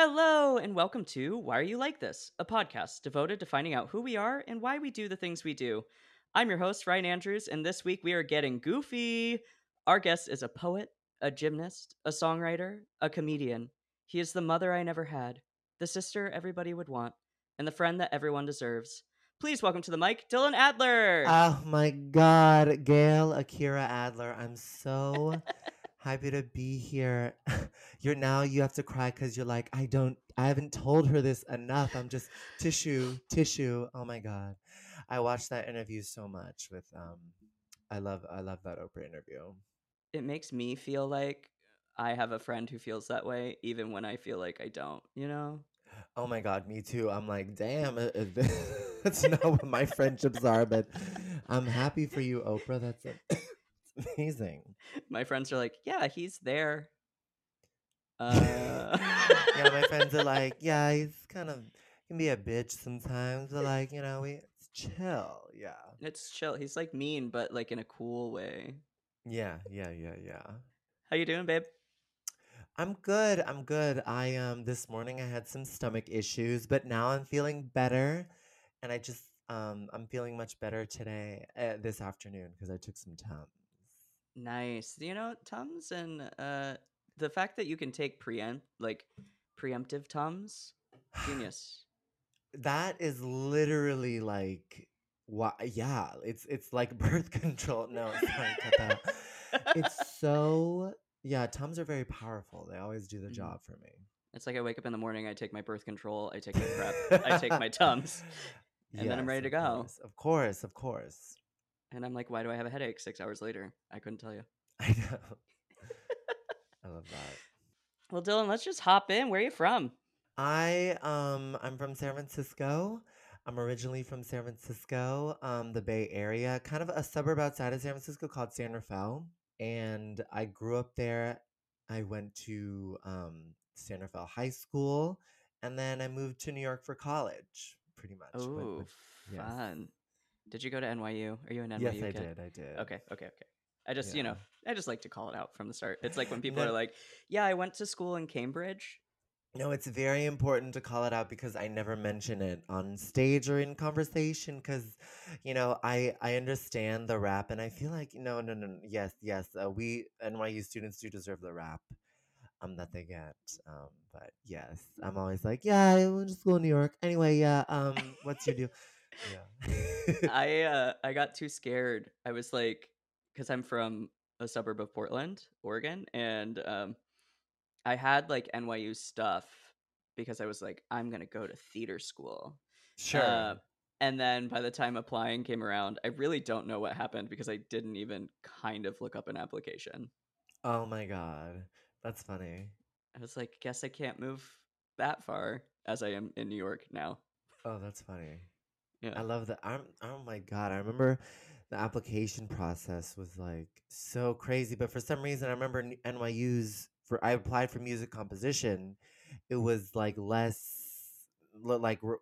Hello, and welcome to Why Are You Like This? A podcast devoted to finding out who we are and why we do the things we do. I'm your host, Ryan Andrews, and this week we are getting goofy. Our guest is a poet, a gymnast, a songwriter, a comedian. He is the mother I never had, the sister everybody would want, and the friend that everyone deserves. Please welcome to the mic, Dylan Adler. Oh my God, Gail Akira Adler. I'm so happy to be here. You're now, you have to cry because you're like, I don't, I haven't told her this enough. I'm just tissue, tissue. Oh my God. I watched that interview so much with, um, I love, I love that Oprah interview. it makes me feel like I have a friend who feels that way, even when I feel like I don't, you know? Oh my God, me too. I'm like, damn, uh, uh, that's not what my friendships are, but I'm happy for you, Oprah. That's it's amazing. My friends are like, yeah, he's there. Uh, yeah, my friends are like, yeah, he's kind of can be a bitch sometimes, but like, you know, we it's chill. Yeah. it's chill. He's like mean, but like in a cool way. Yeah, yeah, yeah, yeah. How you doing, babe? I'm good. I'm good. I um this morning I had some stomach issues, but now I'm feeling better and I just um I'm feeling much better today uh, this afternoon because I took some Tums. Nice. You know, Tums and uh the fact that you can take preempt like preemptive Tums, genius. That is literally like why yeah, it's it's like birth control. No, sorry, cut that out. It's so yeah, Tums are very powerful. They always do the Mhm. job for me. It's like I wake up in the morning, I take my birth control, I take my prep, I take my Tums, and then I'm ready to go. course, Of course, of course. And I'm like, why do I have a headache six hours later? I couldn't tell you. I know. I love that. Well, Dylan, let's just hop in. Where are you from? I um I'm from San Francisco. I'm originally from San Francisco, um, the Bay Area, kind of a suburb outside of San Francisco called San Rafael. And I grew up there. I went to um, San Rafael High School, and then I moved to New York for college. Pretty much. Oh, yes. fun. Did you go to NYU? Are you an NYU Yes, I kid? did. I did. Okay, okay, okay. I just, you know, I just like to call it out from the start. It's like when people No. are like, "Yeah, I went to school in Cambridge." No, it's very important to call it out because I never mention it on stage or in conversation because, you know, I I understand the rap and I feel like no no no no, yes yes uh, we NYU students do deserve the rap um that they get um but yes I'm always like yeah I went to school in New York anyway yeah um what's your deal yeah I uh I got too scared. I was like cuz I'm from a suburb of Portland, Oregon, and um I had like NYU stuff because I was like I'm going to go to theater school. sure Uh, and then by the time applying came around, I really don't know what happened because I didn't even kind of look up an application. oh my god that's funny I was like, guess I can't move that far as I am in New York now. oh that's funny Yeah. I love that. I'm, oh my god! I remember the application process was like so crazy, but for some reason, I remember NYU's for I applied for music composition. It was like less like re-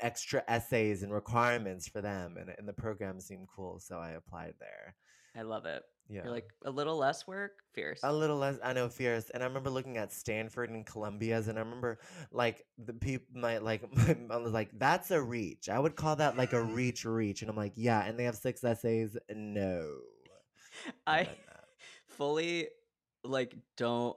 extra essays and requirements for them, and and the program seemed cool, so I applied there. I love it. Yeah, You're like a little less work, fierce. a little less. I know fierce, and I remember looking at Stanford and Columbia's, and I remember like the people my like I was like that's a reach. I would call that like a reach reach, and I'm like yeah, and they have six essays. No, I fully like don't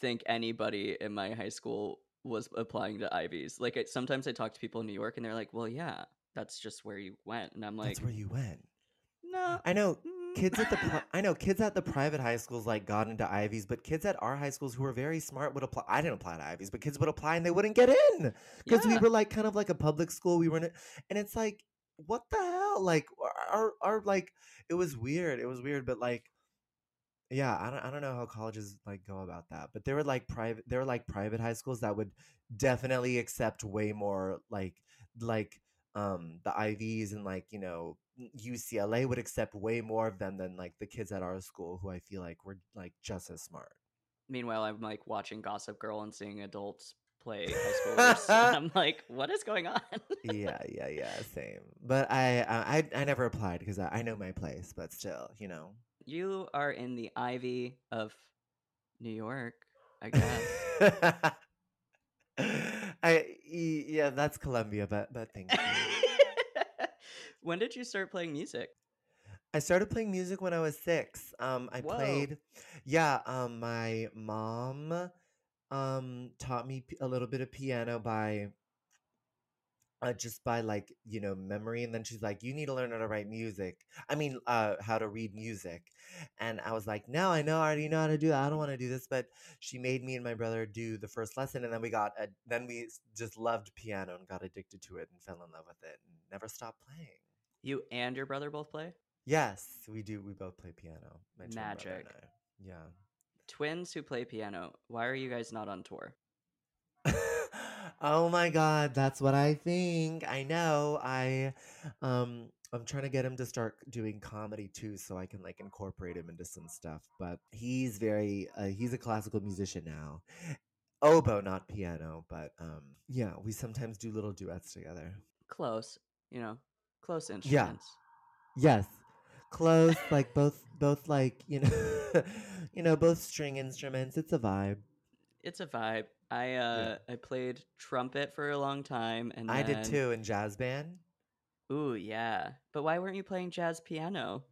think anybody in my high school was applying to Ivies. Like I, sometimes I talk to people in New York and they're like, "Well, yeah, that's just where you went," and I'm like, That's where you went. "No, I know mm, kids at the pri- I know kids at the private high schools like got into Ivies, but kids at our high schools who were very smart would apply. I didn't apply to Ivies, but kids would apply and they wouldn't get in because we were like kind of like a public school. We were in it, and it's like what the hell? Like our our like it was weird. It was weird, but like yeah, I don't I don't know how colleges like go about that, but there were like private there were like private high schools that would definitely accept way more like like um the Ivies and like you know UCLA would accept way more of them than like the kids at our school who I feel like were like just as smart. Meanwhile, I'm like watching Gossip Girl and seeing adults play high schoolers. and I'm like, what is going on? yeah, yeah, yeah, same. But I I I, I never applied because I, I know my place, but still, you know. you are in the Ivy of New York, I guess. I yeah, that's Columbia, but but thank you. when did you start playing music? I started playing music when I was six. Um, I Whoa. played, yeah. Um, my mom, um, taught me a little bit of piano by, uh, just by like you know memory, and then she's like, "You need to learn how to write music. I mean, uh, how to read music." And I was like, "No, I know, I already know how to do that. I don't want to do this." But she made me and my brother do the first lesson, and then we got, a, then we just loved piano and got addicted to it and fell in love with it and never stopped playing. You and your brother both play? Yes, we do. We both play piano. My twin brother and Magic. Yeah. Twins who play piano. Why are you guys not on tour? oh my god, that's what I think. I know. I um I'm trying to get him to start doing comedy too so I can like incorporate him into some stuff, but he's very uh, he's a classical musician now. Oboe, not piano, but um yeah, we sometimes do little duets together. Close, you know, close instruments. Yeah. Yes. Close, like both both like, you know, you know, both string instruments. It's a vibe. It's a vibe. I uh I played trumpet for a long time and I did too in jazz band. Ooh, yeah. But why weren't you playing jazz piano?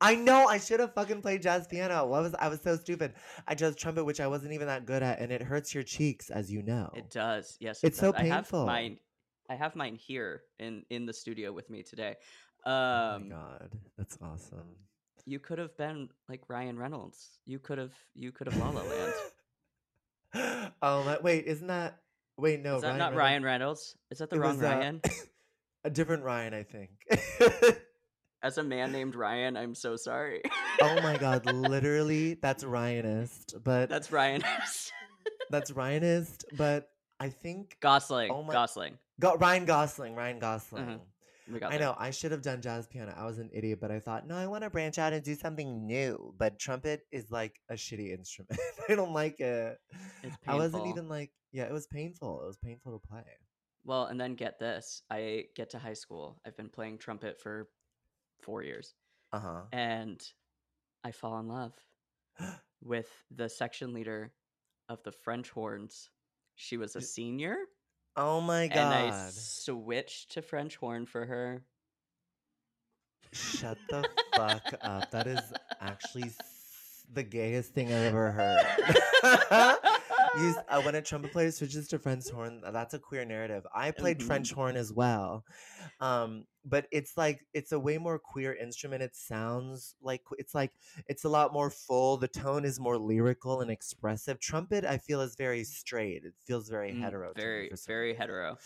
I know I should have fucking played jazz piano. What was I was so stupid. I chose trumpet, which I wasn't even that good at, and it hurts your cheeks, as you know. It does. Yes, it It's so does. I have painful. mine I have mine here in in the studio with me today. oh Um my god, that's awesome. you could have been like Ryan Reynolds. You could have you could have La La Land. oh my, wait, isn't that? Wait, no, Is that Ryan not Reynolds- Ryan Reynolds? Is that the it wrong was, uh, Ryan? a different Ryan, I think. As a man named Ryan, I'm so sorry. oh my god, literally, that's Ryanist, but That's Ryanist. that's Ryanist, but I think Gosling. Oh my- Gosling. Go- Ryan Gosling, Ryan Gosling. We got I know I should have done jazz piano. I was an idiot, but I thought, no, I want to branch out and do something new. But trumpet is like a shitty instrument. I don't like it. It's I wasn't even like, yeah, it was painful. It was painful to play. Well, and then get this. I get to high school. I've been playing trumpet for four years. Uh huh. And I fall in love with the section leader of the French horns. She was a senior. Oh my god! And! I switched to French horn for her. Shut the fuck up. That is actually the gayest thing I've ever heard. S- uh, when a trumpet player switches to French horn, that's a queer narrative. I played French Mhm. horn as well, um, but it's like it's a way more queer instrument. It sounds like it's like it's a lot more full. The tone is more lyrical and expressive. Trumpet, I feel, is very straight. It feels very Mm, hetero. Very, very hetero.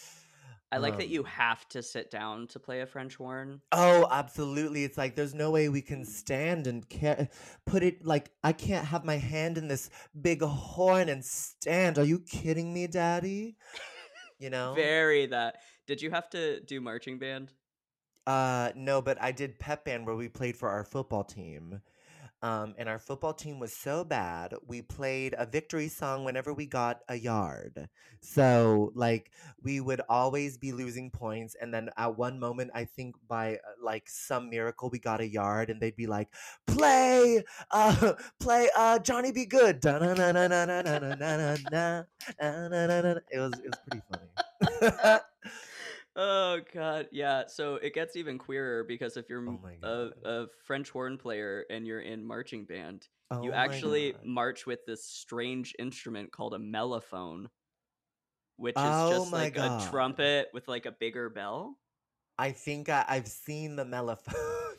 I like that you Um, have to sit down to play a French horn. Oh, absolutely. It's like there's no way we can stand and ca- put it like I can't have my hand in this big horn and stand. Are you kidding me, daddy? You know? Very that. Did you have to do marching band? Uh no, but I did pep band where we played for our football team. Um, and our football team was so bad, we played a victory song whenever we got a yard. So, like, we would always be losing points. And then at one moment, I think by like some miracle, we got a yard, and they'd be like, play, uh, play, uh, Johnny B. Goode. It was, it was pretty funny. Oh god, yeah. So it gets even queerer because if you're Oh a, a French horn player and you're in marching band, Oh you actually God. march with this strange instrument called a mellophone. which is Oh just like God. a trumpet with like a bigger bell. I think I, I've seen the mellophone.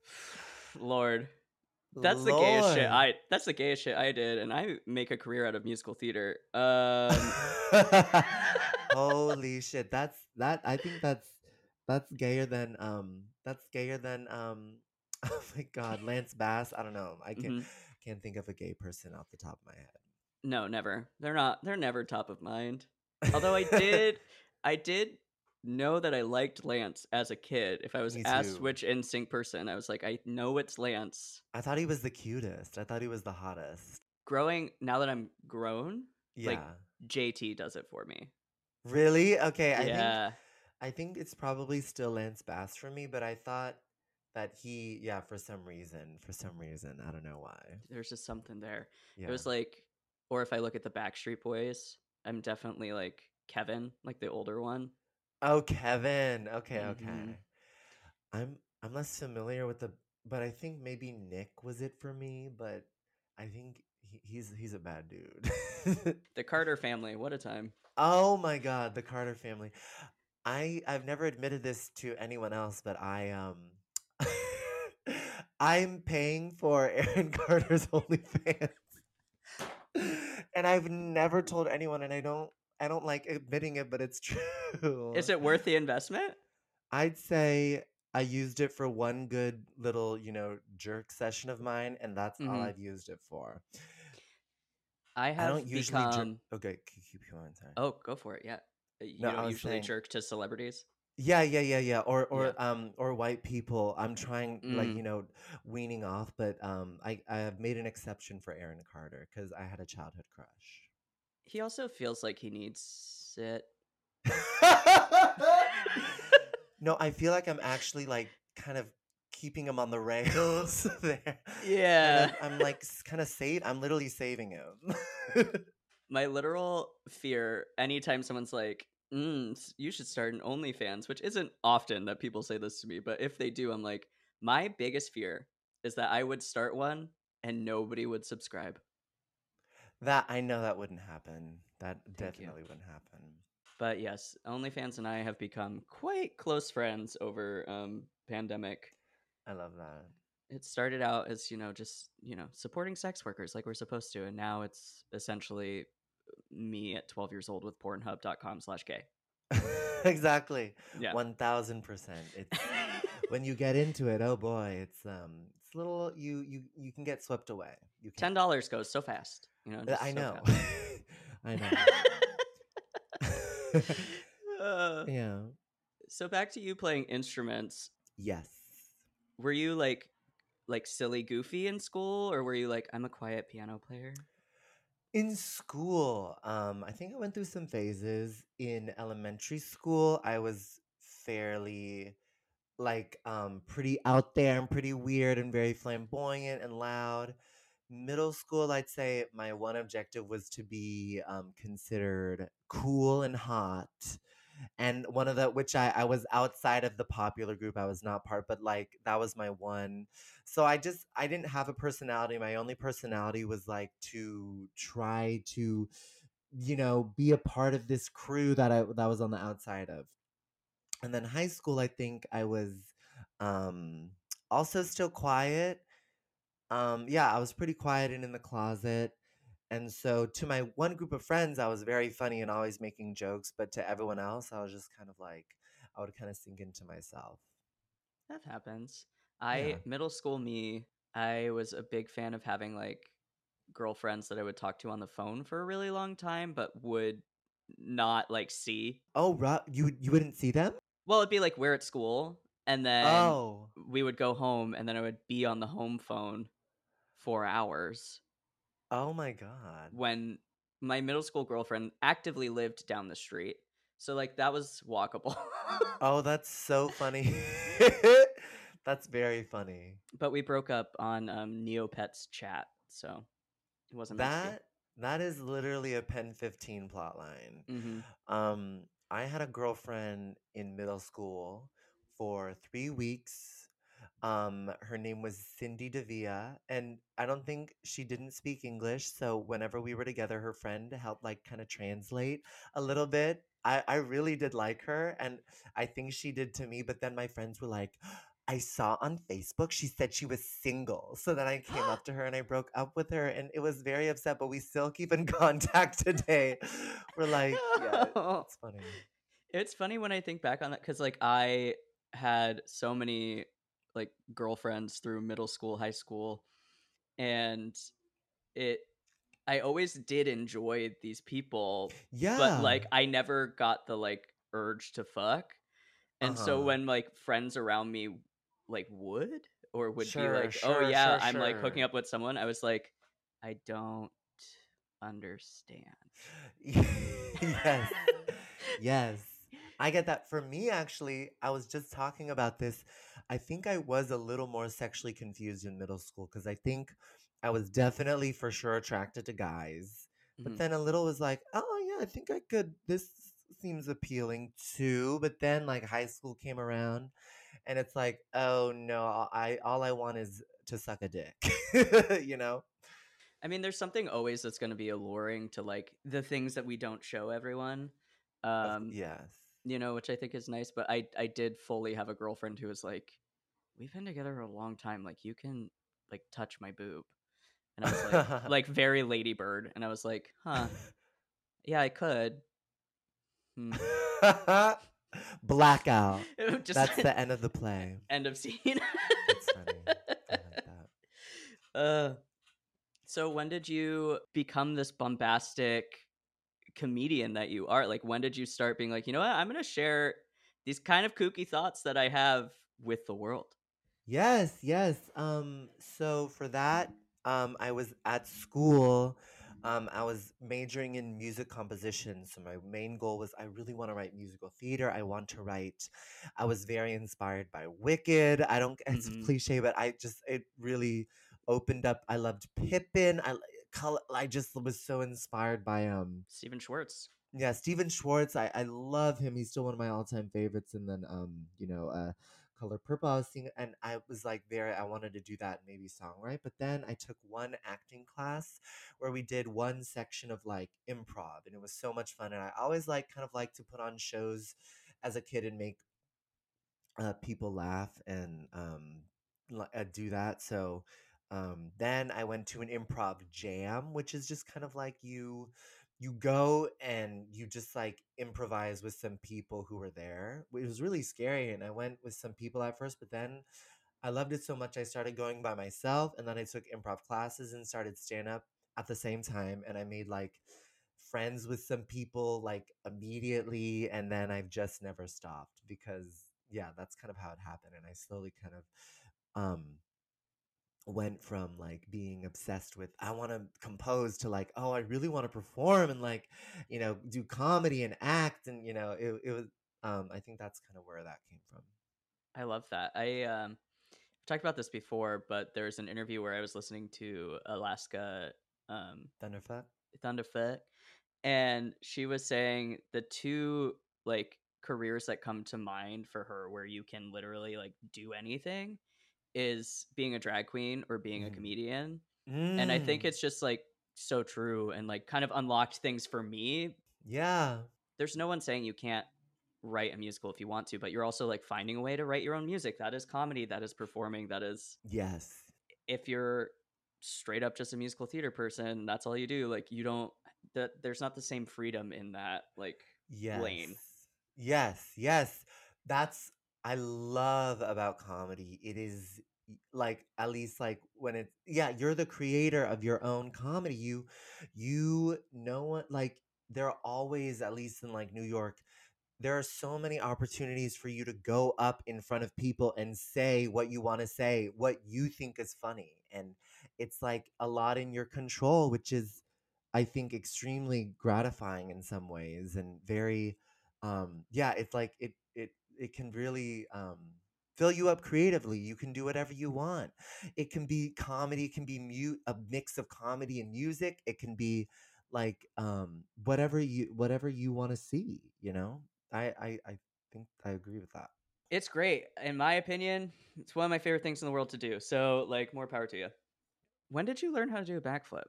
Lord, that's the gayest shit I. That's the gayest shit I did, and I make a career out of musical theater. Um, Holy shit! That's that. I think that's that's gayer than um. That's gayer than um. Oh my god, Lance Bass. I don't know. I can't Mhm. can't think of a gay person off the top of my head. no, never. They're not. They're never top of mind. Although I did, I did know that I liked Lance as a kid. If I was Me asked too. which NSYNC person, I was like, I know it's Lance. I thought he was the cutest. I thought he was the hottest. Growing now that I'm grown, Yeah. Like, JT does it for me. really? Okay. I think yeah, I think it's probably still Lance Bass for me, but I thought that he, yeah, for some reason, for some reason, I don't know why. there's just something there. Yeah. It was like, or if I look at the Backstreet Boys, I'm definitely like Kevin, like the older one. Oh, Kevin. Okay, okay. Mhm. I'm I'm less familiar with the, but I think maybe Nick was it for me. But I think he, he's he's a bad dude. The Carter family, what a time. oh my God, the Carter family. I I've never admitted this to anyone else, but I um. I'm paying for Aaron Carter's OnlyFans. and I've never told anyone and I don't I don't like admitting it, but it's true. Is it worth the investment? I'd say I used it for one good little, you know, jerk session of mine, and that's all Mhm. I've used it for. I have I don't usually jerk. Okay, keep going. Sorry. Oh, go for it. Yeah. Uh, You No, don't usually saying- jerk to celebrities. Yeah, yeah, yeah, yeah. Or or Yeah. um or white people. I'm trying like Mm. you know weaning off, but um I I have made an exception for Aaron Carter because I had a childhood crush. He also feels like he needs it. no, I feel like I'm actually like kind of keeping him on the rails there. Yeah. I'm, I'm like kind of save. I'm literally saving him. My literal fear anytime someone's like, mm, you should start an OnlyFans, which isn't often that people say this to me, but if they do, I'm like, my biggest fear is that I would start one and nobody would subscribe. That I know that wouldn't happen. That Thank you. definitely wouldn't happen. But yes, OnlyFans and I have become quite close friends over um pandemic. I love that. It started out as, you know, just, you know, supporting sex workers like we're supposed to, and now it's essentially me at 12 years old with pornhub.com slash gay. exactly. Yeah. One thousand percent. It's when you get into it. Oh boy, it's um, it's a little. You you you can get swept away. You can. Ten dollars goes so fast. You know, Uh, I so know. fast. I know. Uh, yeah. so back to you playing instruments. Yes. Were you like like silly goofy in school or were you like I'm a quiet piano player? In school, um, I think I went through some phases. In elementary school, I was fairly like um pretty out there and pretty weird and very flamboyant and loud. Middle school, I'd say my one objective was to be um, considered cool and hot. And one of the which I, I was outside of the popular group, I was not part, but like that was my one so i just i didn't have a personality my only personality was like to try to you know be a part of this crew that i that was on the outside of and then high school i think i was um also still quiet um yeah i was pretty quiet and in the closet and so to my one group of friends i was very funny and always making jokes but to everyone else i was just kind of like i would kind of sink into myself That happens. I Yeah. middle school me, I was a big fan of having like girlfriends that I would talk to on the phone for a really long time but would not like see. oh Ro- you you wouldn't see them Well, it'd be like we're at school and then oh we would go home and then I would be on the home phone for hours Oh my god. when my middle school girlfriend actively lived down the street. So like that was walkable. Oh, that's so funny. that's very funny. but we broke up on um Neopets chat, so it wasn't That that is literally a Pen 15 plotline. to be. Mhm. Um, I had a girlfriend in middle school for three weeks. Um, her name was Cindy Devia, and I don't think she didn't speak English. So whenever we were together, her friend helped like kind of translate a little bit. I, I really did like her, and I think she did to me. But then my friends were like, I saw on Facebook she said she was single. So then I came up to her and I broke up with her, and it was very upset. But we still keep in contact today. We're like, yeah, it's funny. It's funny when I think back on that because like I had so many like girlfriends through middle school, high school, and it I always did enjoy these people, Yeah. but like I never got the like urge to fuck. And so Uh-huh. when like friends around me like would or would Sure, be like, sure, "Oh yeah, sure, I'm like hooking up with someone." I was like, "I don't understand." yes. Yes. I get that. For me, actually, I was just talking about this. I think I was a little more sexually confused in middle school because I think I was definitely for sure attracted to guys. But Mhm. then a little was like, oh, yeah, I think I could. This seems appealing too. But then, like, high school came around and it's like, oh, no, I all I want is to suck a dick, you know? I mean, there's something always that's going to be alluring to like the things that we don't show everyone. Um, yes. You know, which I think is nice. But I I did fully have a girlfriend who was like, "We've been together a long time. Like, you can like touch my boob," and I was like, like very Lady Bird, and I was like, "Huh, yeah, I could." Hmm. Blackout. Just That's the end of the play. end of scene. That's funny. I like that. Uh, so when did you become this bombastic comedian that you are? Like, when did you start being like, you know what, I'm gonna share these kind of kooky thoughts that I have with the world? Yes, yes. Um, so for that, um, I was at school. Um, I was majoring in music composition. So my main goal was I really want to write musical theater. I want to write. I was very inspired by Wicked. I don't. It's Mhm. cliche, but I just it really opened up. I loved Pippin. I col- I just was so inspired by um Stephen Schwartz. yeah, Stephen Schwartz. I, I love him. He's still one of my all time favorites. And then um, you know, uh Color Purple I was seeing and I was like there. I wanted to do that maybe songwrite. But then I took one acting class where we did one section of like improv and it was so much fun. And I always like kind of like to put on shows as a kid and make uh, people laugh and um, uh, do that. So um, then I went to an improv jam, which is just kind of like you you go and you just like improvise with some people who were there. It was really scary, and I went with some people at first, but then I loved it so much I started going by myself, and then I took improv classes and started stand up at the same time, and I made like friends with some people like immediately and then I've just never stopped because yeah, that's kind of how it happened and I slowly kind of um went from like being obsessed with I want to compose to like oh I really want to perform and like you know do comedy and act and you know it it was um I think that's kind of where that came from. I love that. I um I've talked about this before, but there's an interview where I was listening to Alaska um Thunderfuck. Thunderfoot, and she was saying the two like careers that come to mind for her where you can literally like do anything is being a drag queen or being a Mhm. comedian. And I think Mm, it's just like so true and like kind of unlocked things for me. yeah. There's no one saying you can't write a musical if you want to, but you're also like finding a way to write your own music. That is comedy, that is performing, that is Yes. if you're straight up just a musical theater person, that's all you do. Like you don't that there's not the same freedom in that like yes. lane. Yes, yes. That's I love about comedy. It is like at least like when it's yeah, you're the creator of your own comedy. You you know what like there are always at least in like New York there are so many opportunities for you to go up in front of people and say what you want to say, what you think is funny. And it's like a lot in your control, which is, I think, extremely gratifying in some ways and very, um, yeah, it's like it, it, it can really, um, fill you up creatively. You can do whatever you want. It can be comedy, it can be mute, a mix of comedy and music. It can be like, um, whatever you, whatever you want to see, you know? I, I I think I agree with that. It's great. In my opinion, it's one of my favorite things in the world to do. So, like, more power to you. When did you learn how to do a backflip?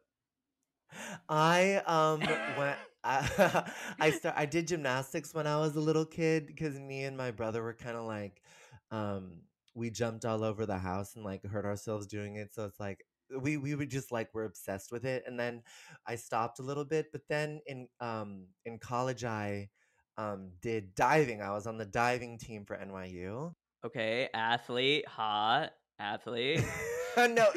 I um when I, I start I did gymnastics when I was a little kid because me and my brother were kind of like um we jumped all over the house and like hurt ourselves doing it so it's like we we would just like we're obsessed with it and then I stopped a little bit but then in um in college I um did diving I was on the diving team for NYU Okay, athlete, hot athlete. no,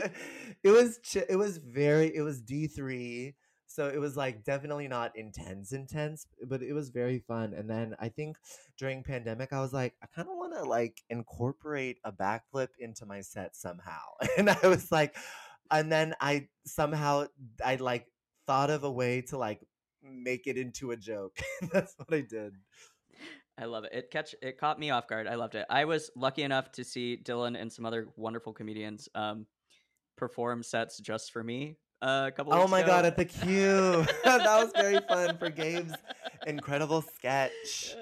it was ch- it was very it was D three, so it was like definitely not intense intense, but it was very fun. And then I think during pandemic, I was like, I kind of want to like incorporate a backflip into my set somehow, and I was like, and then I somehow I like thought of a way to like make it into a joke. That's what I did. I love it. It catch it caught me off guard. I loved it. I was lucky enough to see Dylan and some other wonderful comedians um, perform sets just for me uh, a couple. Oh my ago. god, at the Q. that was very fun for Gabe's incredible sketch.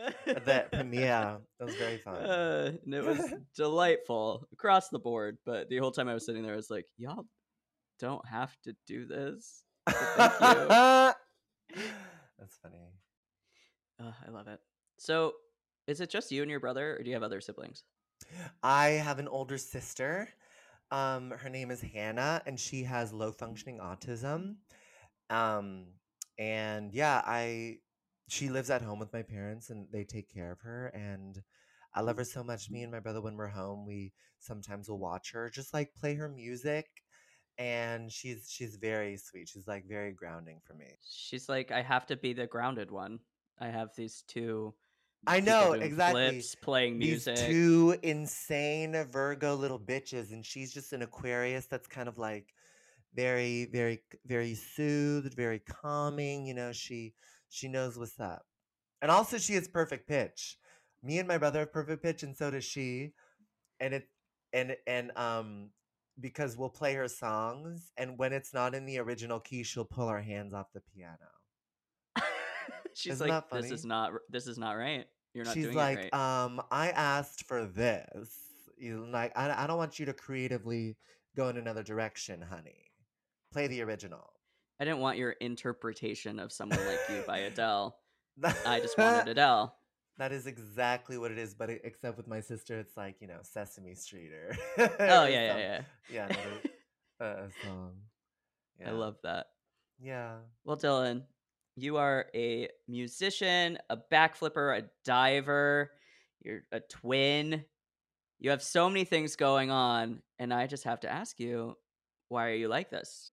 That premiere. That was very fun. Uh, and it was delightful across the board. But the whole time I was sitting there, I was like, "Y'all don't have to do this." That's funny. Uh, I love it. So, is it just you and your brother, or do you have other siblings? I have an older sister. Um, her name is Hannah, and she has low functioning autism. Um, and yeah, I she lives at home with my parents, and they take care of her. And I love her so much. Me and my brother, when we're home, we sometimes will watch her, just like play her music. And she's she's very sweet. She's like very grounding for me. She's like, I have to be the grounded one. I have these two. I know exactly. Flips, playing These two insane Virgo little bitches, and she's just an Aquarius that's kind of like very, very, very soothed, very calming. You know, she she knows what's up, and also she has perfect pitch. Me and my brother have perfect pitch, and so does she. And it and and um because we'll play her songs, and when it's not in the original key, she'll pull our hands off the piano. She's Isn't like, this is not. This is not right. You're not She's doing like, it right. um, I asked for this. You like, I, I don't want you to creatively go in another direction, honey. Play the original. I didn't want your interpretation of "Someone Like You" by Adele. I just wanted Adele. That is exactly what it is, but it, except with my sister, it's like you know Sesame Street or Oh or yeah, yeah, yeah. yeah, another uh, song. I love that. Yeah. Well, Dylan, you are a musician, a backflipper, a diver. You're a twin. You have so many things going on, and I just have to ask you, why are you like this?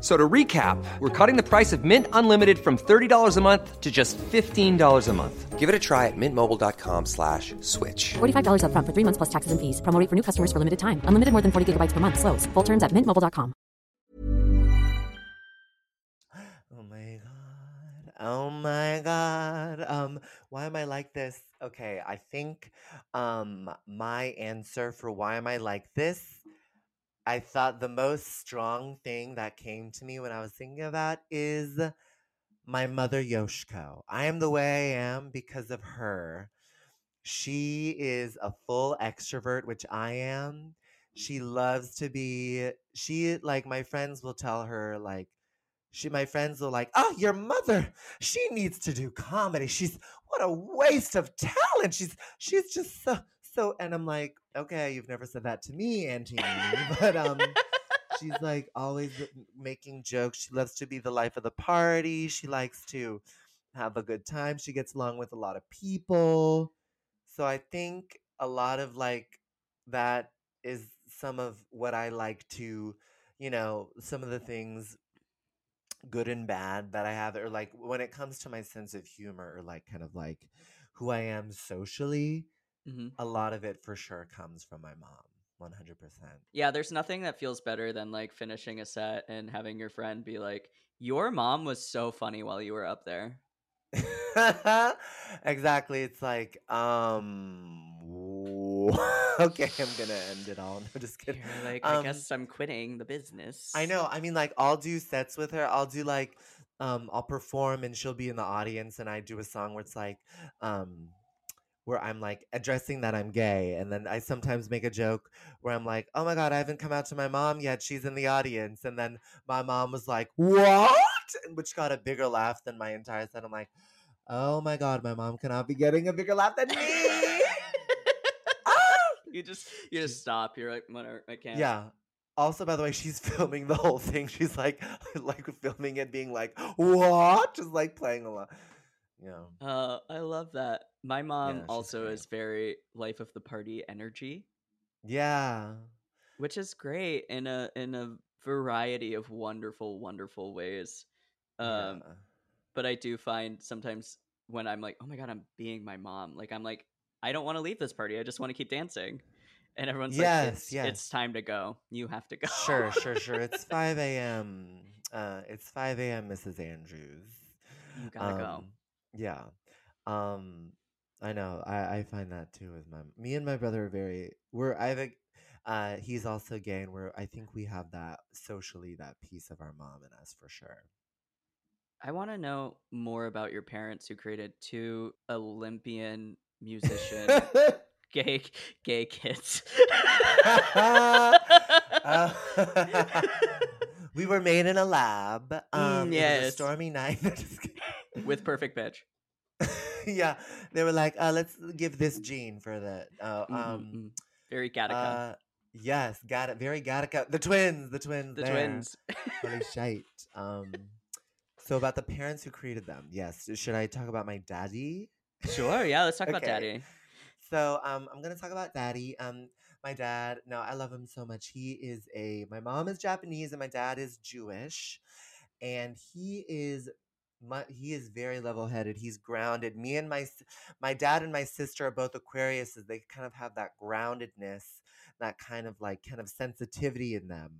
F- So to recap, we're cutting the price of Mint Unlimited from $30 a month to just $15 a month. Give it a try at mintmobile.com slash switch. $45 upfront for three months plus taxes and fees. Promo for new customers for limited time. Unlimited more than 40 gigabytes per month. Slows. Full terms at mintmobile.com. Oh my god. Oh my god. Um why am I like this? Okay, I think um my answer for why am I like this I thought the most strong thing that came to me when I was thinking of that is my mother Yoshiko. I am the way I am because of her. She is a full extrovert, which I am. She loves to be she like my friends will tell her like she my friends will like, "Oh, your mother, she needs to do comedy. She's what a waste of talent. She's she's just so so and I'm like, "Okay, you've never said that to me, Auntie." But um she's like always making jokes. She loves to be the life of the party. She likes to have a good time. She gets along with a lot of people. So I think a lot of like that is some of what I like to, you know, some of the things good and bad that I have or like when it comes to my sense of humor or like kind of like who I am socially, hmm a lot of it for sure comes from my mom. 100%. Yeah, there's nothing that feels better than like finishing a set and having your friend be like, "Your mom was so funny while you were up there." exactly. It's like, um, okay, I'm gonna end it all. No, just kidding. You're like, I Um, guess I'm quitting the business. I know. I mean, like, I'll do sets with her. I'll do like, um, I'll perform and she'll be in the audience, and I do a song where it's like, um, where I'm like addressing that I'm gay, and then I sometimes make a joke where I'm like, "Oh my god, I haven't come out to my mom yet. She's in the audience," and then my mom was like, "What?" Which got a bigger laugh than my entire set. I'm like, "Oh my god, my mom cannot be getting a bigger laugh than me." you just you just stop. You're like, I can't. Yeah. Also, by the way, she's filming the whole thing. She's like, like filming it, being like, "What?" Just like playing along. Yeah. Uh, I love that. My mom she's also great. is very life of the party energy, Yeah. which is great in a in a variety of wonderful, wonderful ways. Um, yeah. but I do find sometimes when I'm like, oh my god, I'm being my mom. Like I'm like, I don't want to leave this party. I just want to keep dancing. And everyone's like, Yes, it's, yes. it's time to go. You have to go. Sure, sure, sure. It's 5 a.m. Uh, it's 5 a.m., Mrs. Andrews. You gotta go. Um, Yeah. Um, I know. I, I find that too with my me and my brother are very we're I think uh he's also gay and we're I think we have that socially that piece of our mom in us for sure. I want to know more about your parents who created two Olympian musician gay gay kids. Uh, we were made in a lab. Um, It was a stormy night. No, just kidding. With perfect pitch. yeah, they were like, uh, let's give this gene for the. Uh, Mm, mm, um, mm. Very Gattaca. uh, yes, got it. Very Gattaca. The twins. The twins. the there. twins. Holy shite. Um, so about the parents who created them. Yes. Should I talk about my daddy? sure, yeah, let's talk about daddy. So um, I'm gonna talk about daddy. Um, my dad. No, I love him so much. He is a. My mom is Japanese and my dad is Jewish, and he is. My, he is very level-headed. He's grounded. Me and my my dad and my sister are both Aquariuses. They kind of have that groundedness, that kind of like kind of sensitivity in them,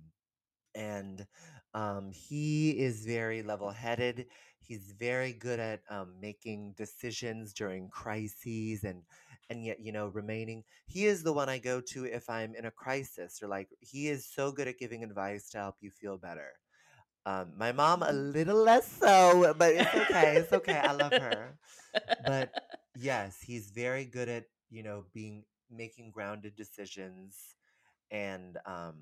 and um, he is very level-headed. He's very good at um, making decisions during crises and and yet you know remaining he is the one i go to if i'm in a crisis or like he is so good at giving advice to help you feel better um, my mom a little less so but it's okay it's okay i love her. But yes he's very good at you know being making grounded decisions and um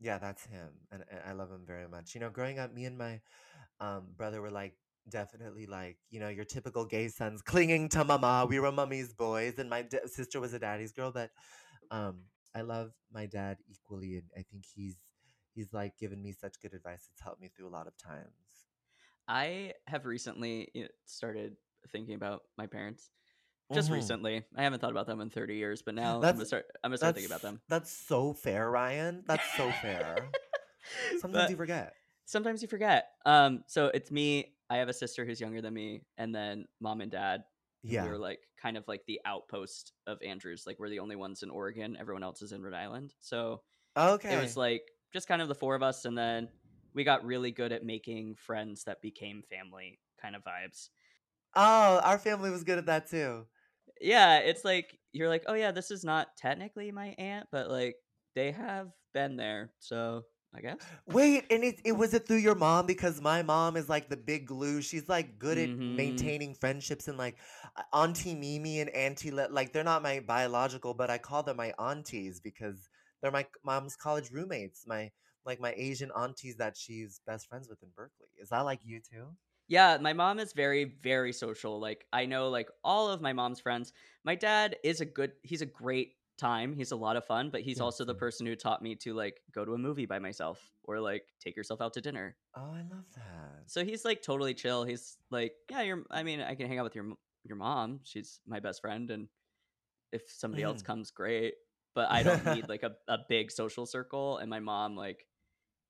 yeah that's him and, and i love him very much. You know growing up me and my um brother were like definitely like you know your typical gay sons clinging to mama we were mummy's boys and my d- sister was a daddy's girl but um i love my dad equally and i think he's he's like given me such good advice it's helped me through a lot of times I have recently started thinking about my parents. Just Mhm. recently. I haven't thought about them in 30 years, but now I'm That's- gonna start I'm gonna start thinking about them. that's so fair ryan that's so fair sometimes But you forget sometimes you forget. Um, so it's me. I have a sister who's younger than me, and then mom and dad. yeah we're like kind of like the outpost of Andrews. Like we're the only ones in Oregon. Everyone else is in Rhode Island. So okay it was like just kind of the four of us, and then we got really good at making friends that became family kind of vibes. oh our family was good at that too Yeah, it's like you're like, oh yeah, this is not technically my aunt, but like they have been there, so I guess. Wait, and it, it was it through your mom because my mom is like the big glue. She's like good at Mhm. maintaining friendships and like Auntie Mimi and Auntie Le- like they're not my biological, but I call them my aunties because they're my mom's college roommates. My like my Asian aunties that she's best friends with in Berkeley. Is that like you too? Yeah, my mom is very, very social. Like I know like all of my mom's friends. My dad is a good he's a great time. He's a lot of fun, but he's also the person who taught me to like go to a movie by myself or like take yourself out to dinner. Oh, I love that. So he's like totally chill. He's like, yeah, you're I mean, I can hang out with your your mom. She's my best friend and if somebody else Mhm. comes great, but I don't need like a, a big social circle and my mom like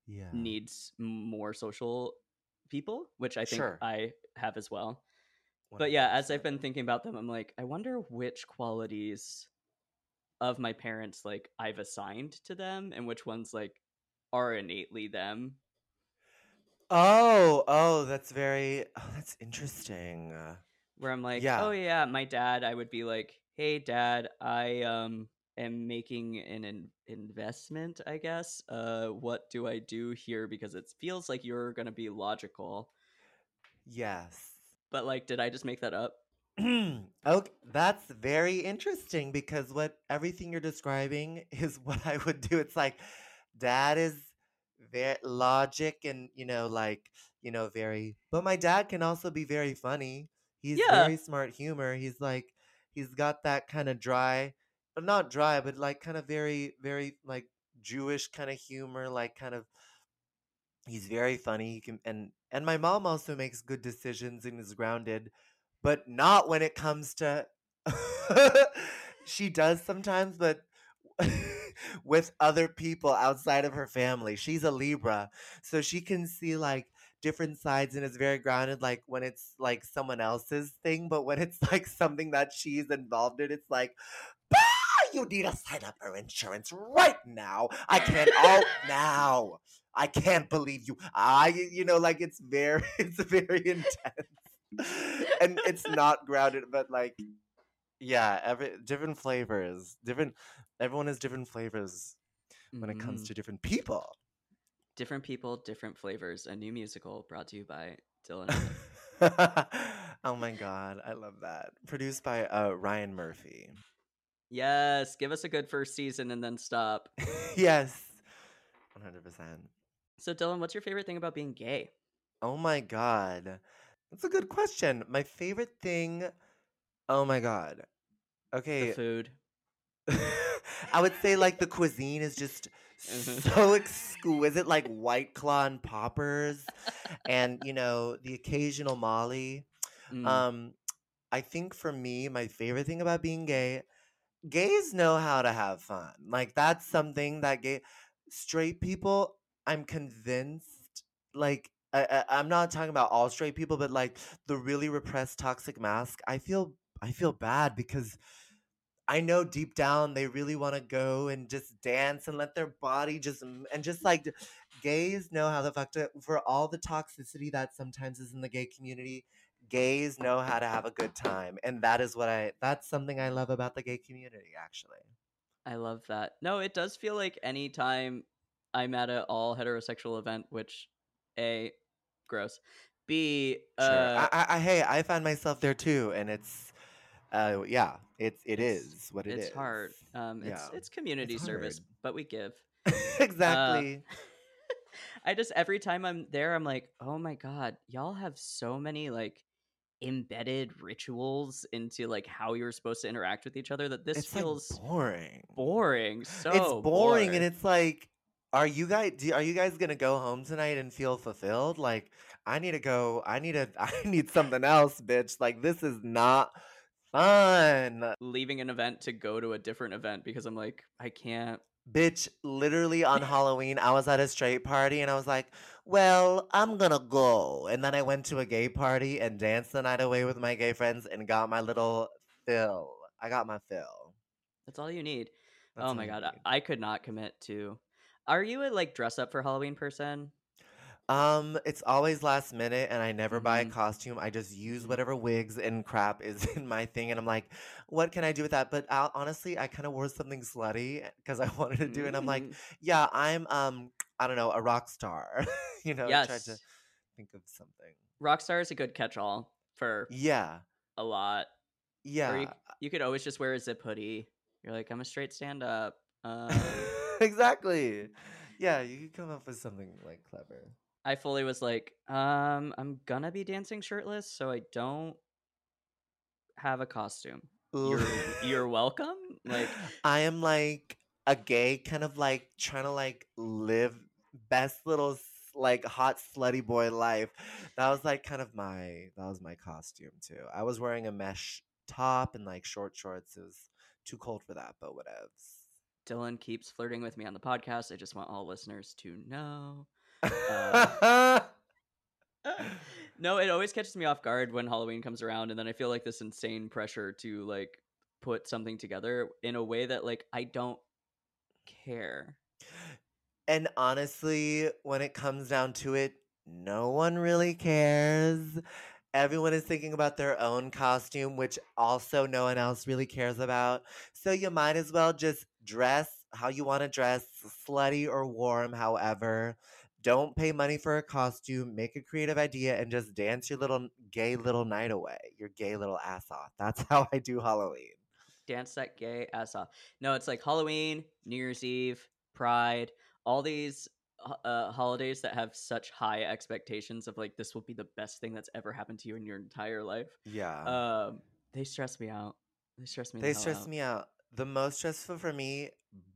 yeah. needs more social people, which I think Sure. I have as well. But yeah, as I've been thinking about them, I'm like, I wonder which qualities of my parents like I've assigned to them and which ones like are innately them. Oh, oh, that's very. Oh, that's interesting. Where I'm like, Yeah. oh yeah, my dad. I would be like, hey dad, I um am making an in- investment. I guess. Uh, what do I do here? Because it feels like you're gonna be logical. Yes. But like, did I just make that up? okay, that's very interesting because what everything you're describing is what I would do. It's like dad is very logic and you know like you know very but my dad can also be very funny. He's Yeah. very smart humor. He's like he's got that kind of dry not dry but like kind of very very like Jewish kind of humor like kind of he's very funny he can and and my mom also makes good decisions and is grounded but not when it comes to she does sometimes but with other people outside of her family she's a libra so she can see like different sides and is very grounded like when it's like someone else's thing but when it's like something that she's involved in it's like "Bah! You need to sign up for insurance right now. I can't oh now. I can't believe you. I you know like it's very it's very intense. And it's not grounded but like yeah every different flavors different everyone has different flavors when it comes Mhm. to different people. Different people, different flavors. A new musical brought to you by Dylan. Oh my god i love that. Produced by uh ryan murphy yes, give us a good first season and then stop. yes 100% So Dylan, what's your favorite thing about being gay? oh my god that's a good question my favorite thing oh my god The okay food. I would say like the cuisine is just Mhm. so exquisite, like white claw and poppers, and you know the occasional Molly. Mm. Um, I think for me, my favorite thing about being gay, gays know how to have fun. Like that's something that gay straight people. I'm convinced. Like I, I, I'm not talking about all straight people, but like the really repressed toxic mask. I feel I feel bad because I know deep down they really want to go and just dance and let their body just and just like gays know how the fuck to for all the toxicity that sometimes is in the gay community. Gays know how to have a good time, and that is what I. That's something I love about the gay community. Actually, I love that. No, it does feel like anytime I'm at an all heterosexual event, which a gross, b sure. uh, I, I, I, hey, I find myself there too, and it's, uh, yeah, it's it It's- is what it it's is. hard. Um, it's Yeah. it's community service, but we give. exactly. I just every time I'm there, I'm like, oh my god, y'all have so many like embedded rituals into like how you're supposed to interact with each other that this it's feels like boring. boring. So it's boring, and it's like are you guys do, are you guys gonna go home tonight and feel fulfilled like i need to go i need to i need something else bitch like this is not fun leaving an event to go to a different event because I'm like, I can't. bitch literally on halloween i was at a straight party and i was like well i'm gonna go and then i went to a gay party and danced the night away with my gay friends and got my little fill i got my fill That's all you need. That's oh my god, I- need. I could not commit to. Are you a like dress up for Halloween person? Um, it's always last minute, and I never buy a Mhm. costume. I just use whatever wigs and crap is in my thing, and I'm like, what can I do with that? But i honestly, I kind of wore something slutty because I wanted to do, it, and I'm like, Mm, yeah, I'm um, I don't know, a rock star. you know, I tried to think of something. Rockstar is a good catch-all for Yeah, a lot. Yeah, you, you could always just wear a zip hoodie. You're like, I'm a straight stand up. Um, exactly. Yeah, you could come up with something like clever. I fully was like, um, I'm gonna be dancing shirtless, so I don't have a costume. You're you're welcome. Like, I am like a gay kind of like trying to like live best little like hot slutty boy life. That was like kind of my that was my costume too. I was wearing a mesh top and like short shorts. It was too cold for that, but whatevs. Dylan keeps flirting with me on the podcast. I just want all listeners to know. Um, no, it always catches me off guard when Halloween comes around, and then I feel like this insane pressure to like put something together in a way that like I don't care. And honestly, when it comes down to it, no one really cares. Everyone is thinking about their own costume, which also no one else really cares about. So you might as well just dress how you want to dress, slutty or warm, however. Don't pay money for a costume, make a creative idea, and just dance your little gay little night away, your gay little ass off. That's how I do Halloween. Dance that gay ass off. No, it's like Halloween, New Year's Eve, Pride, all these uh, holidays that have such high expectations of like this will be the best thing that's ever happened to you in your entire life. Yeah. Um, they stress me out. They stress me. They hell stress out. me out. The most stressful for me,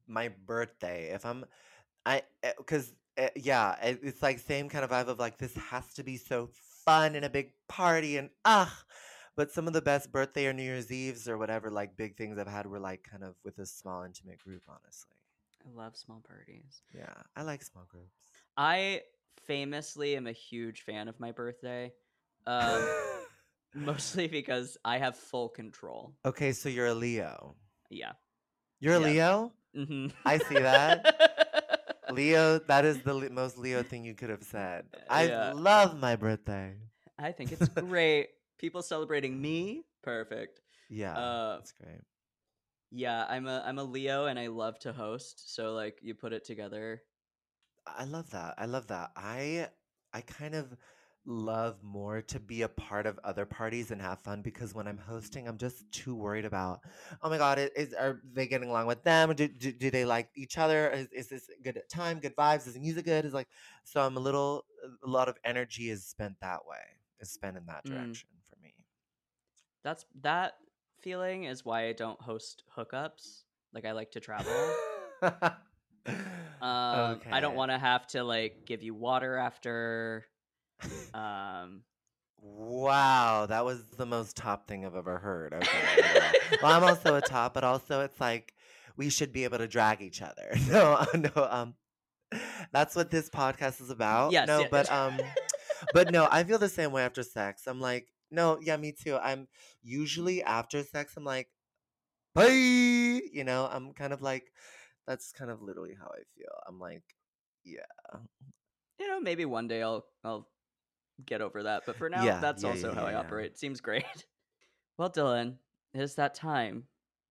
my birthday. If I'm, I, because yeah, it, it's like same kind of vibe of like this has to be so fun and a big party and ah. But some of the best birthday or New Year's Eves or whatever like big things I've had were like kind of with a small intimate group. Honestly, I love small parties. yeah, I like small groups. I famously am a huge fan of my birthday. Um, mostly because I have full control. okay, so you're a Leo. Yeah. You're a Yeah. Leo. hmm I see that. Leo, that is the le- most Leo thing you could have said. I Yeah. love my birthday. I think it's great. People celebrating me, perfect. Yeah, Uh, that's great. Yeah, I'm a I'm a Leo and I love to host. So like you put it together. I love that. I love that. I I kind of love more to be a part of other parties and have fun because when I'm hosting, I'm just too worried about. Oh my god, is are they getting along with them? Do do, do they like each other? Is, is this good time? Good vibes? Is the music good? Is like so. I'm a little. A lot of energy is spent that way. Is spent in that Mm. direction for me. That's that feeling is why I don't host hookups. Like I like to travel. Um, I don't want to have to like give you water after. Um, Wow, that was the most top thing I've ever heard. Okay. well, I'm also a top, but also it's like we should be able to drag each other. No, no, um that's what this podcast is about. Yes, no, yeah. but um but no, I feel the same way after sex. I'm like, no, yeah, me too. I'm usually after sex, I'm like, bye. You know, I'm kind of like that's kind of literally how I feel. I'm like, yeah. you know, maybe one day I'll I'll get over that. But for now, Yeah, that's yeah, also yeah, how I operate. Seems great. Well, Dylan, it is that time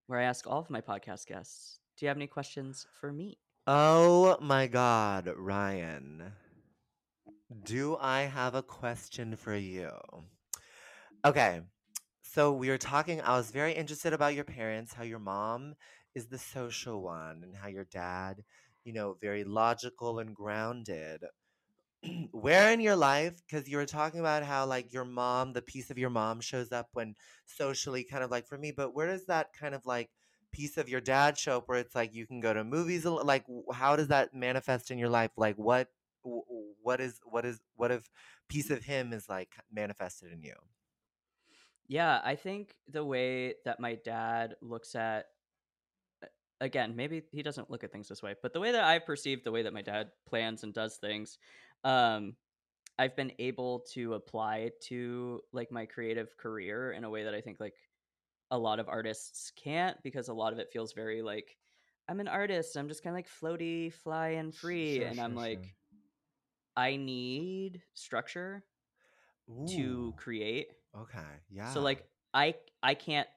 where I ask all of my podcast guests, do you have any questions for me? Oh my God, Ryan. Do I have a question for you? Okay. So we were talking, I was very interested about your parents, how your mom is the social one, and how your dad, you know, very logical and grounded. Where in your life, because you were talking about how, like, your mom, the piece of your mom shows up when socially, kind of like for me, but where does that kind of like piece of your dad show up where it's like you can go to movies? Like, how does that manifest in your life? Like, what, what is, what is, what if piece of him is like manifested in you? Yeah, I think the way that my dad looks at again, maybe he doesn't look at things this way, but the way that I perceive the way that my dad plans and does things, um I've been able to apply to like my creative career in a way that I think like a lot of artists can't because a lot of it feels very like I'm an artist, I'm just kind of like floaty, fly and free Sure, and I'm sure, like sure. I need structure to create. Okay, yeah. So like I I can't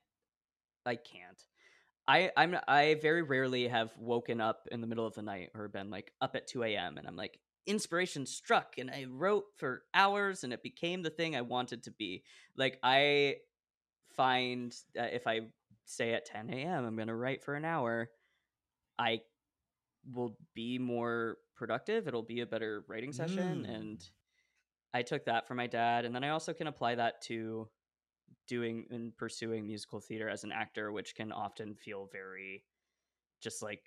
I can't. I I'm I very rarely have woken up in the middle of the night or been like up at 2 a.m. and I'm like inspiration struck and I wrote for hours and it became the thing I wanted to be. Like I find that if I say at 10 a.m. I'm gonna write for an hour, I will be more productive. It'll be a better writing session Mm. and I took that from my dad and then I also can apply that to doing and pursuing musical theater as an actor which can often feel very just like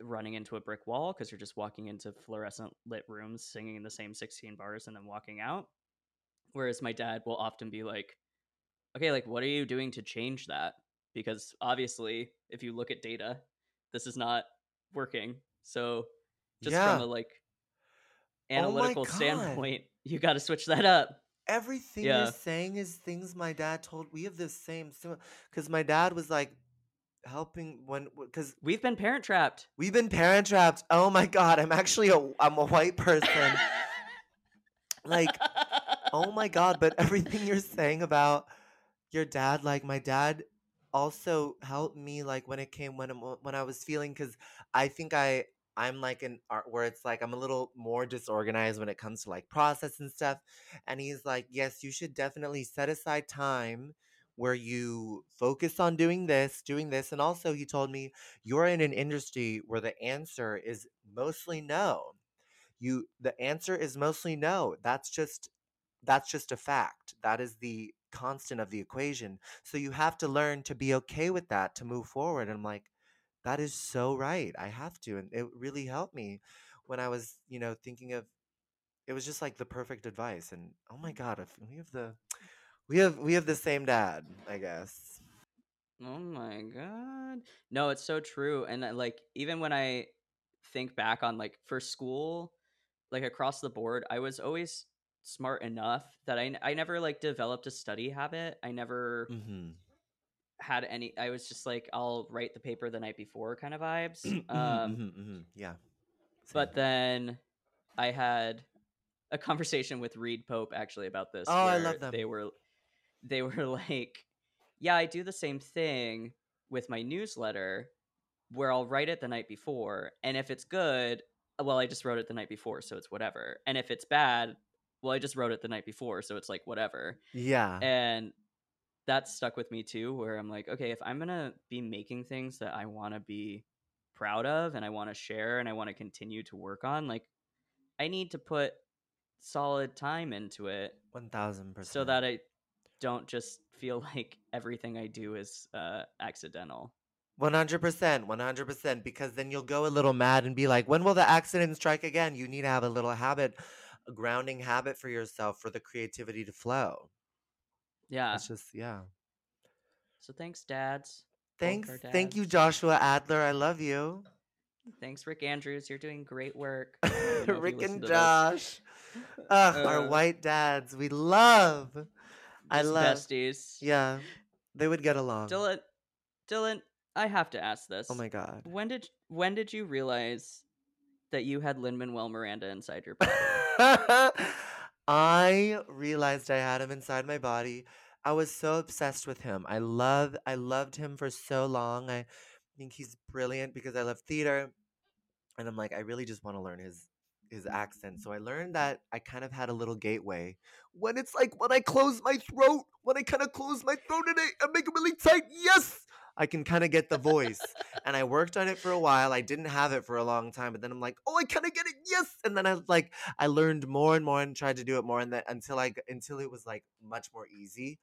running into a brick wall because you're just walking into fluorescent lit rooms singing the same 16 bars and then walking out whereas my dad will often be like okay like what are you doing to change that because obviously if you look at data this is not working so just Yeah. from a like Oh analytical God. standpoint you got to switch that up Everything Yeah. you're saying is things my dad told. We have the same, because my dad was like helping when, because we've been parent trapped we've been parent trapped. Oh my God, I'm actually a, I'm a white person. Like, oh my god! But everything you're saying about your dad, like my dad, also helped me. Like when it came when I'm- when I was feeling, because I think I I'm like an art where it's like I'm a little more disorganized when it comes to like process and stuff. And he's like, yes, you should definitely set aside time where you focus on doing this, doing this. And also, he told me you're in an industry where the answer is mostly no. You, the answer is mostly no. That's just, that's just a fact. That is the constant of the equation. So you have to learn to be okay with that to move forward. And I'm like, that is so right. I have to. And it really helped me when I was, you know, thinking of, it was just like the perfect advice. And oh my God, if we have the, we have we have the same dad, I guess. Oh my god. No, it's so true. And uh, like even when I think back on like for school, like across the board, I was always smart enough that I I never like developed a study habit. I never Mm-hmm. Had any I was just like I'll write the paper the night before kind of vibes. um, Um yeah. but then I had a conversation with Reed Pope actually about this. Oh, I love them. They were they were like, Yeah, I do the same thing with my newsletter where I'll write it the night before, and if it's good, well, I just wrote it the night before, so it's whatever. And if it's bad, well, I just wrote it the night before, so it's like whatever. yeah. And that stuck with me too, where I'm like, okay, if I'm gonna be making things that I want to be proud of and I want to share and I want to continue to work on, like, I need to put solid time into it One thousand percent. so that I don't just feel like everything I do is uh, accidental. One hundred percent, one hundred percent. Because then you'll go a little mad and be like, "When will the accident strike again?" You need to have a little habit, a grounding habit for yourself for the creativity to flow. Yeah. It's just yeah. So thanks, dads. Thanks, our thank you. Joshua Adler. I love you, Thanks, Rick Andrews. You're doing great work. Let me know if you Rick and. Josh. Ugh, our Uh, white dads. We love. I love. besties. Yeah, they would get along. Dylan, Dylan, I have to ask this. Oh my god. When did when did you realize that you had Lin Manuel Miranda inside your body? I realized I had him inside my body. I was so obsessed with him. I love I loved him for so long. I think he's brilliant because I love theater. And I'm like, I really just want to learn his his accent. So I learned that I kind of had a little gateway. When it's like when I close my throat, when I kind of close my throat and I, I make it really tight, yes, I can kind of get the voice. and I worked on it for a while. I didn't have it for a long time, but then I'm like, oh, I kind of get it, yes. And then I like, I learned more and more and tried to do it more, and that until I until it was like much more easy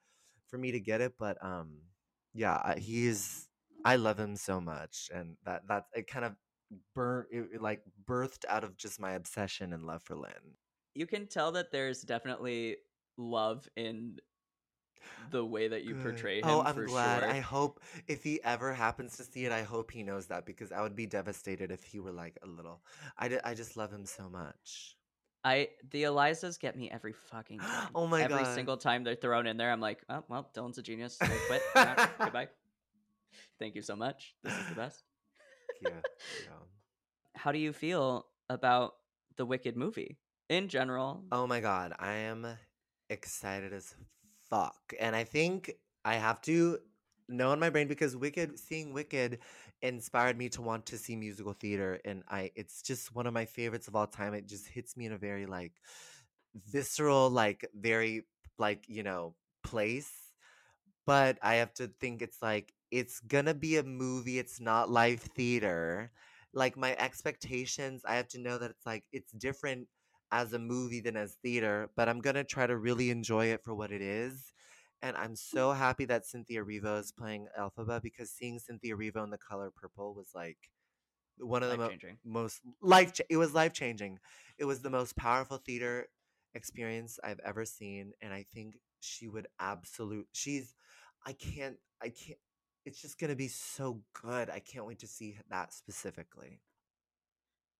for me to get it. But um, yeah, I- he's I love him so much, and that that it kind of burnt it, it, like birthed out of just my obsession and love for Lin. you can tell that there's definitely love in the way that you portray oh, him Oh, I'm for glad. sure. I hope if he ever happens to see it, I hope he knows that because I would be devastated if he were like a little. I, d- I just love him so much. I the Elizas get me every fucking time. Oh my every God. Every single time they're thrown in there, I'm like, oh well, Dylan's a genius. I quit. Goodbye. Thank you so much. This is the best. Yeah. yeah. How do you feel about the Wicked movie in general? Oh my god, I am excited as fuck. And I think I have to know in my brain because Wicked seeing Wicked inspired me to want to see musical theater and I it's just one of my favorites of all time. It just hits me in a very like visceral like very like, you know, place. But I have to think it's like it's to be a movie, it's not live theater. Like my expectations, I have to know that it's like it's different as a movie than as theater, but I'm gonna try to really enjoy it for what it is. And I'm hmm. so happy that Cynthia Erivo is playing Elphaba because seeing Cynthia Erivo in The Color Purple was like one of the mo- most life. Cha- it was life changing. It was the most powerful theater experience I've ever seen, and I think she would absolute. She's. I can't. I can't. It's just gonna be so good. I can't wait to see that specifically.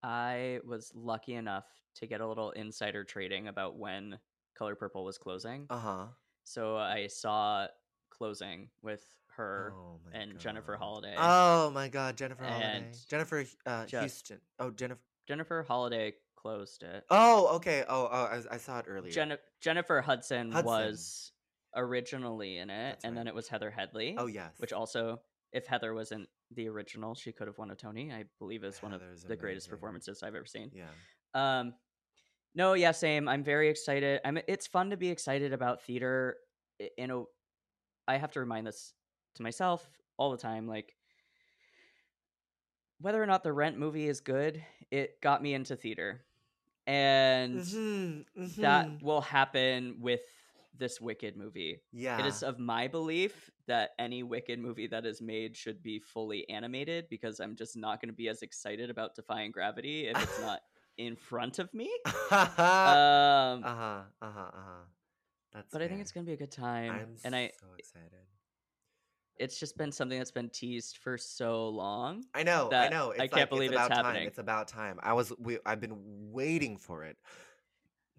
I was lucky enough to get a little insider trading about when Color Purple was closing. Uh huh. So I saw closing with her Oh and Jennifer God. Holliday. Oh my God, Jennifer Holliday. And Jennifer uh, just- Houston. Oh, Jennifer. Jennifer Holliday closed it. Oh, okay. Oh, oh, I, I saw it earlier. Jenni- Jennifer Hudson, Hudson. was originally in it, That's and then it was Heather Headley. oh yes. which also, if Heather wasn't the original, she could have won a Tony. I believe is one of the greatest performances I've ever seen. Yeah. Um, no, yeah, same. I'm very excited. I'm. It's fun to be excited about theater. In a, I have to remind this to myself all the time. Like, whether or not the Rent movie is good, it got me into theater, and Mhm, that mhm. will happen with this Wicked movie. Yeah. It is of my belief that any Wicked movie that is made should be fully animated because I'm just not going to be as excited about Defying Gravity if it's not in front of me. uh Um, huh. Uh huh. Uh huh. That's. but I think it's going to be a good time. I'm and I, so excited. it's just been something that's been teased for so long. I know. I know. I can't like, believe it's it's happening. Time. It's about time. I was. We. I've been waiting for it.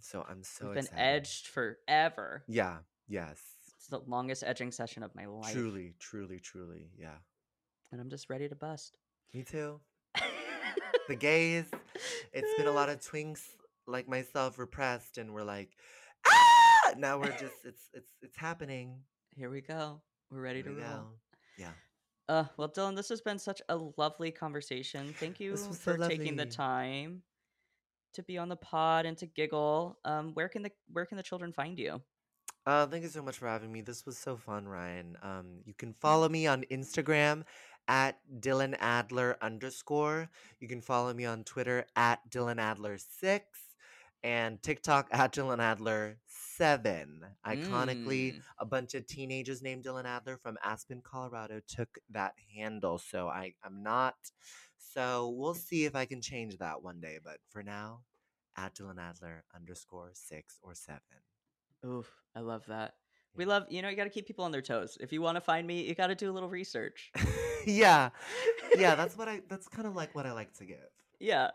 So I'm so We've been excited. edged forever. Yeah. Yes. It's the longest edging session of my life. Truly. Truly. Truly. Yeah. And I'm just ready to bust. Me too. The gays. It's been a lot of twinks like myself repressed, and we're like, ah! Now we're just. It's. It's. It's happening. Here we go. We're ready Here to we roll. go. Yeah. Uh, well, Dylan, this has been such a lovely conversation. Thank you so for taking the time to be on the pod and to giggle. Um, where can the where can the children find you? Uh, thank you so much for having me. This was so fun, Ryan. Um, you can follow me on Instagram at Dylan Adler underscore. You can follow me on Twitter at Dylan Adler six and TikTok at Dylan Adler seven. Iconically, Mm. a bunch of teenagers named Dylan Adler from Aspen, Colorado took that handle. So I am not. So we'll see if I can change that one day. But for now, at Dylan Adler underscore six or seven. Oof, I love that. We love, you know, you got to keep people on their toes. If you want to find me, you got to do a little research. yeah yeah that's what i that's kind of like what i like to give yeah.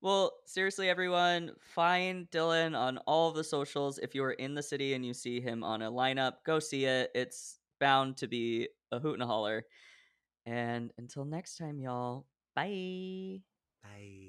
Well, seriously, everyone, find Dylan on all of the socials. If you are in the city and you see him on a lineup, go see it. It's bound to be a hoot and a holler. And until next time, y'all, bye. bye